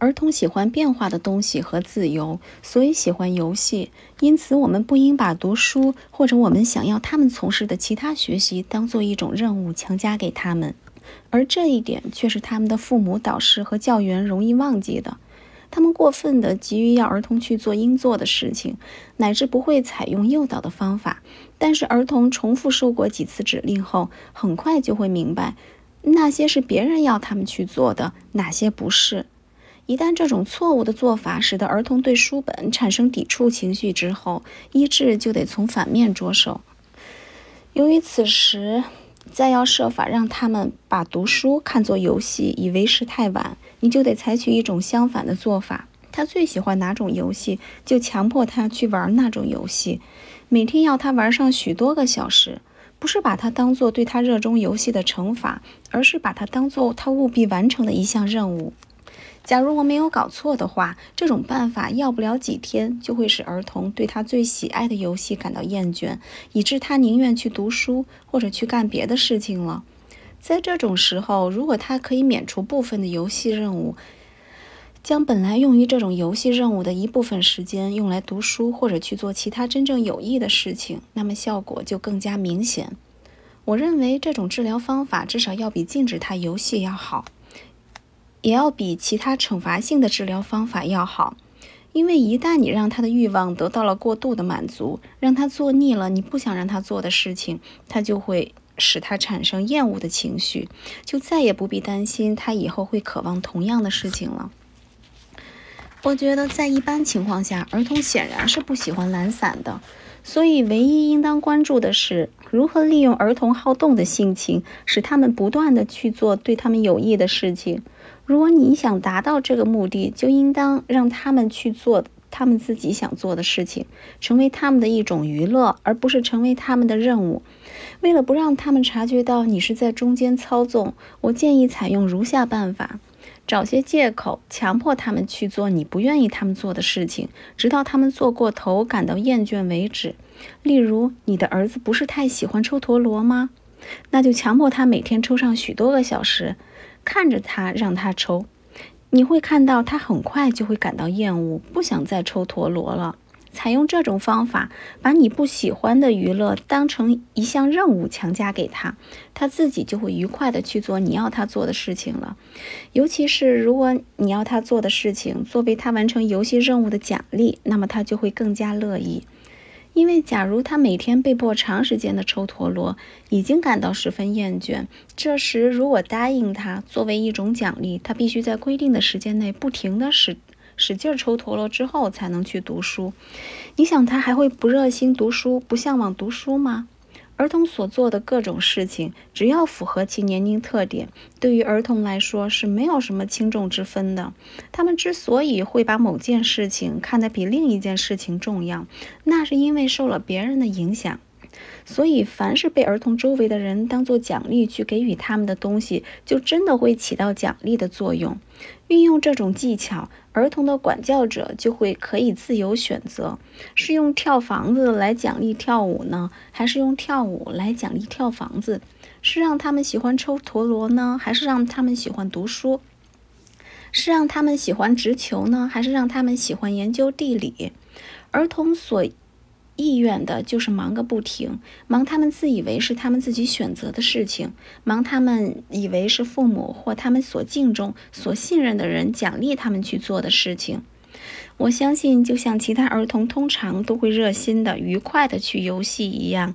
儿童喜欢变化的东西和自由，所以喜欢游戏。因此，我们不应把读书或者我们想要他们从事的其他学习当做一种任务强加给他们。而这一点却是他们的父母、导师和教员容易忘记的。他们过分的急于要儿童去做应做的事情，乃至不会采用诱导的方法。但是，儿童重复受过几次指令后，很快就会明白，那些是别人要他们去做的，哪些不是。一旦这种错误的做法使得儿童对书本产生抵触情绪之后，医治就得从反面着手。由于此时再要设法让他们把读书看作游戏，已为时太晚，你就得采取一种相反的做法。他最喜欢哪种游戏，就强迫他去玩那种游戏，每天要他玩上许多个小时，不是把它当做对他热衷游戏的惩罚，而是把它当做他务必完成的一项任务。假如我没有搞错的话，这种办法要不了几天就会使儿童对他最喜爱的游戏感到厌倦，以致他宁愿去读书或者去干别的事情了。在这种时候，如果他可以免除部分的游戏任务，将本来用于这种游戏任务的一部分时间用来读书或者去做其他真正有益的事情，那么效果就更加明显。我认为这种治疗方法至少要比禁止他游戏要好。也要比其他惩罚性的治疗方法要好，因为一旦你让他的欲望得到了过度的满足，让他做腻了你不想让他做的事情，他就会使他产生厌恶的情绪，就再也不必担心他以后会渴望同样的事情了。我觉得在一般情况下，儿童显然是不喜欢懒散的，所以唯一应当关注的是如何利用儿童好动的性情，使他们不断的去做对他们有益的事情。如果你想达到这个目的，就应当让他们去做他们自己想做的事情，成为他们的一种娱乐，而不是成为他们的任务。为了不让他们察觉到你是在中间操纵，我建议采用如下办法：找些借口，强迫他们去做你不愿意他们做的事情，直到他们做过头、感到厌倦为止。例如，你的儿子不是太喜欢抽陀螺吗？那就强迫他每天抽上许多个小时。看着他，让他抽，你会看到他很快就会感到厌恶，不想再抽陀螺了。采用这种方法，把你不喜欢的娱乐当成一项任务强加给他，他自己就会愉快地去做你要他做的事情了。尤其是如果你要他做的事情作为他完成游戏任务的奖励，那么他就会更加乐意。因为，假如他每天被迫长时间的抽陀螺，已经感到十分厌倦，这时如果答应他作为一种奖励，他必须在规定的时间内不停的使使劲抽陀螺之后才能去读书，你想他还会不热心读书、不向往读书吗？儿童所做的各种事情，只要符合其年龄特点，对于儿童来说是没有什么轻重之分的。他们之所以会把某件事情看得比另一件事情重要，那是因为受了别人的影响。所以，凡是被儿童周围的人当做奖励去给予他们的东西，就真的会起到奖励的作用。运用这种技巧，儿童的管教者就会可以自由选择：是用跳房子来奖励跳舞呢，还是用跳舞来奖励跳房子？是让他们喜欢抽陀螺呢，还是让他们喜欢读书？是让他们喜欢直球呢，还是让他们喜欢研究地理？儿童所。意愿的就是忙个不停，忙他们自以为是他们自己选择的事情，忙他们以为是父母或他们所敬重、所信任的人奖励他们去做的事情。我相信，就像其他儿童通常都会热心的、愉快的去游戏一样，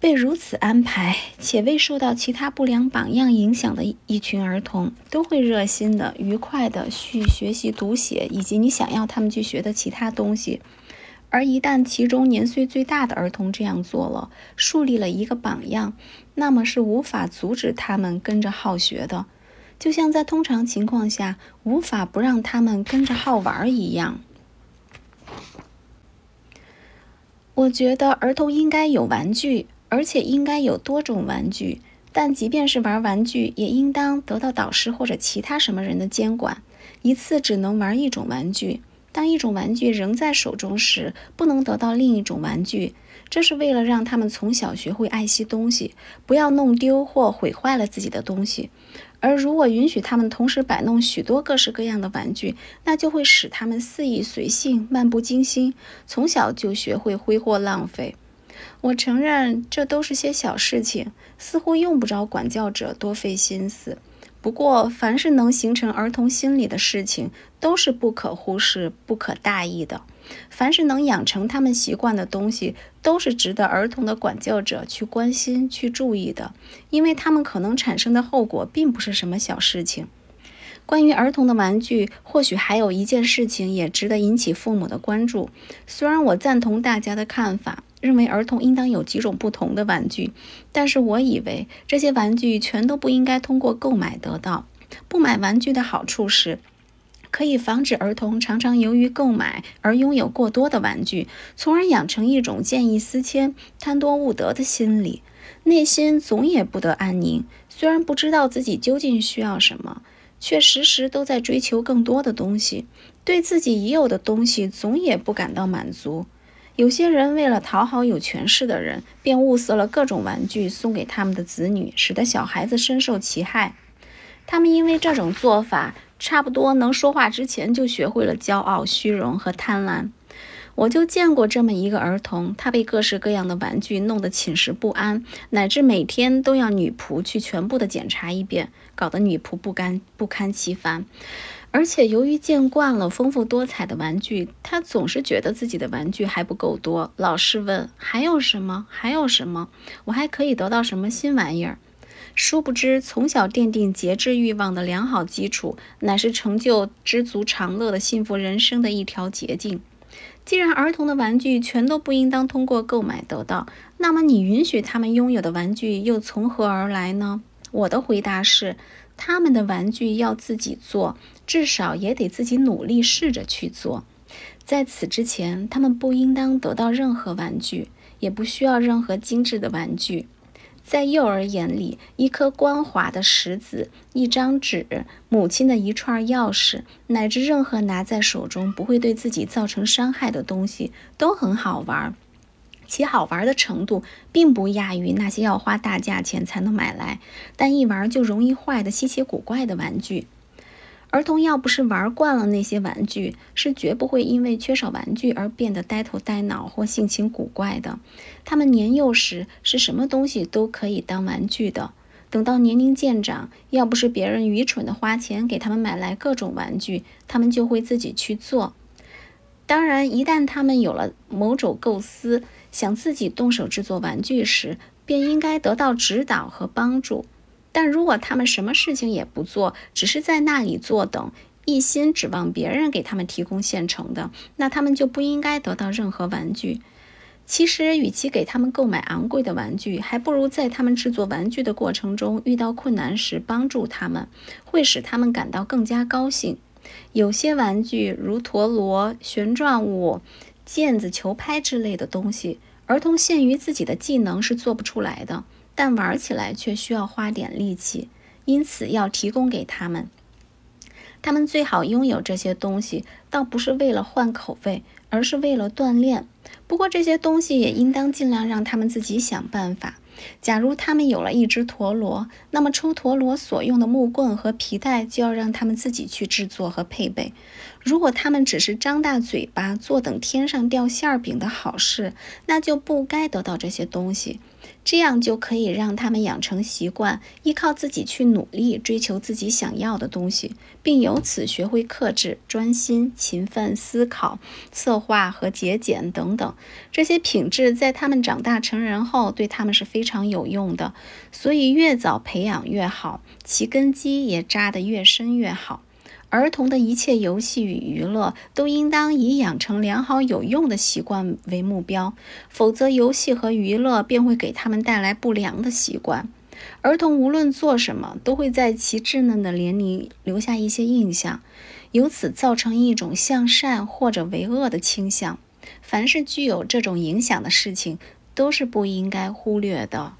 被如此安排且未受到其他不良榜样影响的一群儿童，都会热心的、愉快的去学习读写以及你想要他们去学的其他东西。而一旦其中年岁最大的儿童这样做了，树立了一个榜样，那么是无法阻止他们跟着好学的，就像在通常情况下无法不让他们跟着好玩一样。我觉得儿童应该有玩具，而且应该有多种玩具。但即便是玩玩具，也应当得到导师或者其他什么人的监管，一次只能玩一种玩具。当一种玩具仍在手中时，不能得到另一种玩具，这是为了让他们从小学会爱惜东西，不要弄丢或毁坏了自己的东西。而如果允许他们同时摆弄许多各式各样的玩具，那就会使他们肆意随性、漫不经心，从小就学会挥霍浪费。我承认，这都是些小事情，似乎用不着管教者多费心思。不过，凡是能形成儿童心理的事情，都是不可忽视、不可大意的。凡是能养成他们习惯的东西，都是值得儿童的管教者去关心、去注意的，因为他们可能产生的后果并不是什么小事情。关于儿童的玩具，或许还有一件事情也值得引起父母的关注。虽然我赞同大家的看法，认为儿童应当有几种不同的玩具，但是我以为这些玩具全都不应该通过购买得到。不买玩具的好处是，可以防止儿童常常由于购买而拥有过多的玩具，从而养成一种见异思迁、贪多误得的心理，内心总也不得安宁。虽然不知道自己究竟需要什么。却时时都在追求更多的东西，对自己已有的东西总也不感到满足。有些人为了讨好有权势的人，便物色了各种玩具送给他们的子女，使得小孩子深受其害。他们因为这种做法，差不多能说话之前就学会了骄傲、虚荣和贪婪。我就见过这么一个儿童，他被各式各样的玩具弄得寝食不安，乃至每天都要女仆去全部的检查一遍，搞得女仆不甘不堪其烦。而且由于见惯了丰富多彩的玩具，他总是觉得自己的玩具还不够多，老是问还有什么，还有什么，我还可以得到什么新玩意儿？殊不知，从小奠定节制欲望的良好基础，乃是成就知足常乐的幸福人生的一条捷径。既然儿童的玩具全都不应当通过购买得到，那么你允许他们拥有的玩具又从何而来呢？我的回答是，他们的玩具要自己做，至少也得自己努力试着去做。在此之前，他们不应当得到任何玩具，也不需要任何精致的玩具。在幼儿眼里，一颗光滑的石子、一张纸、母亲的一串钥匙，乃至任何拿在手中不会对自己造成伤害的东西，都很好玩，其好玩的程度并不亚于那些要花大价钱才能买来，但一玩就容易坏的稀奇古怪的玩具。儿童要不是玩惯了那些玩具，是绝不会因为缺少玩具而变得呆头呆脑或性情古怪的。他们年幼时是什么东西都可以当玩具的，等到年龄渐长，要不是别人愚蠢的花钱给他们买来各种玩具，他们就会自己去做。当然，一旦他们有了某种构思，想自己动手制作玩具时，便应该得到指导和帮助。但如果他们什么事情也不做，只是在那里坐等，一心指望别人给他们提供现成的，那他们就不应该得到任何玩具。其实，与其给他们购买昂贵的玩具，还不如在他们制作玩具的过程中遇到困难时帮助他们，会使他们感到更加高兴。有些玩具，如陀螺、旋转物、毽子、球拍之类的东西，儿童限于自己的技能是做不出来的。但玩起来却需要花点力气，因此要提供给他们。他们最好拥有这些东西，倒不是为了换口味，而是为了锻炼。不过这些东西也应当尽量让他们自己想办法。假如他们有了一只陀螺，那么抽陀螺所用的木棍和皮带就要让他们自己去制作和配备。如果他们只是张大嘴巴坐等天上掉馅饼的好事，那就不该得到这些东西。这样就可以让他们养成习惯，依靠自己去努力追求自己想要的东西，并由此学会克制、专心、勤奋、思考、策划和节俭等等。这些品质在他们长大成人后，对他们是非常有用的。所以越早培养越好，其根基也扎得越深越好。儿童的一切游戏与娱乐都应当以养成良好有用的习惯为目标，否则游戏和娱乐便会给他们带来不良的习惯。儿童无论做什么，都会在其稚嫩的年龄留下一些印象，由此造成一种向善或者为恶的倾向。凡是具有这种影响的事情，都是不应该忽略的。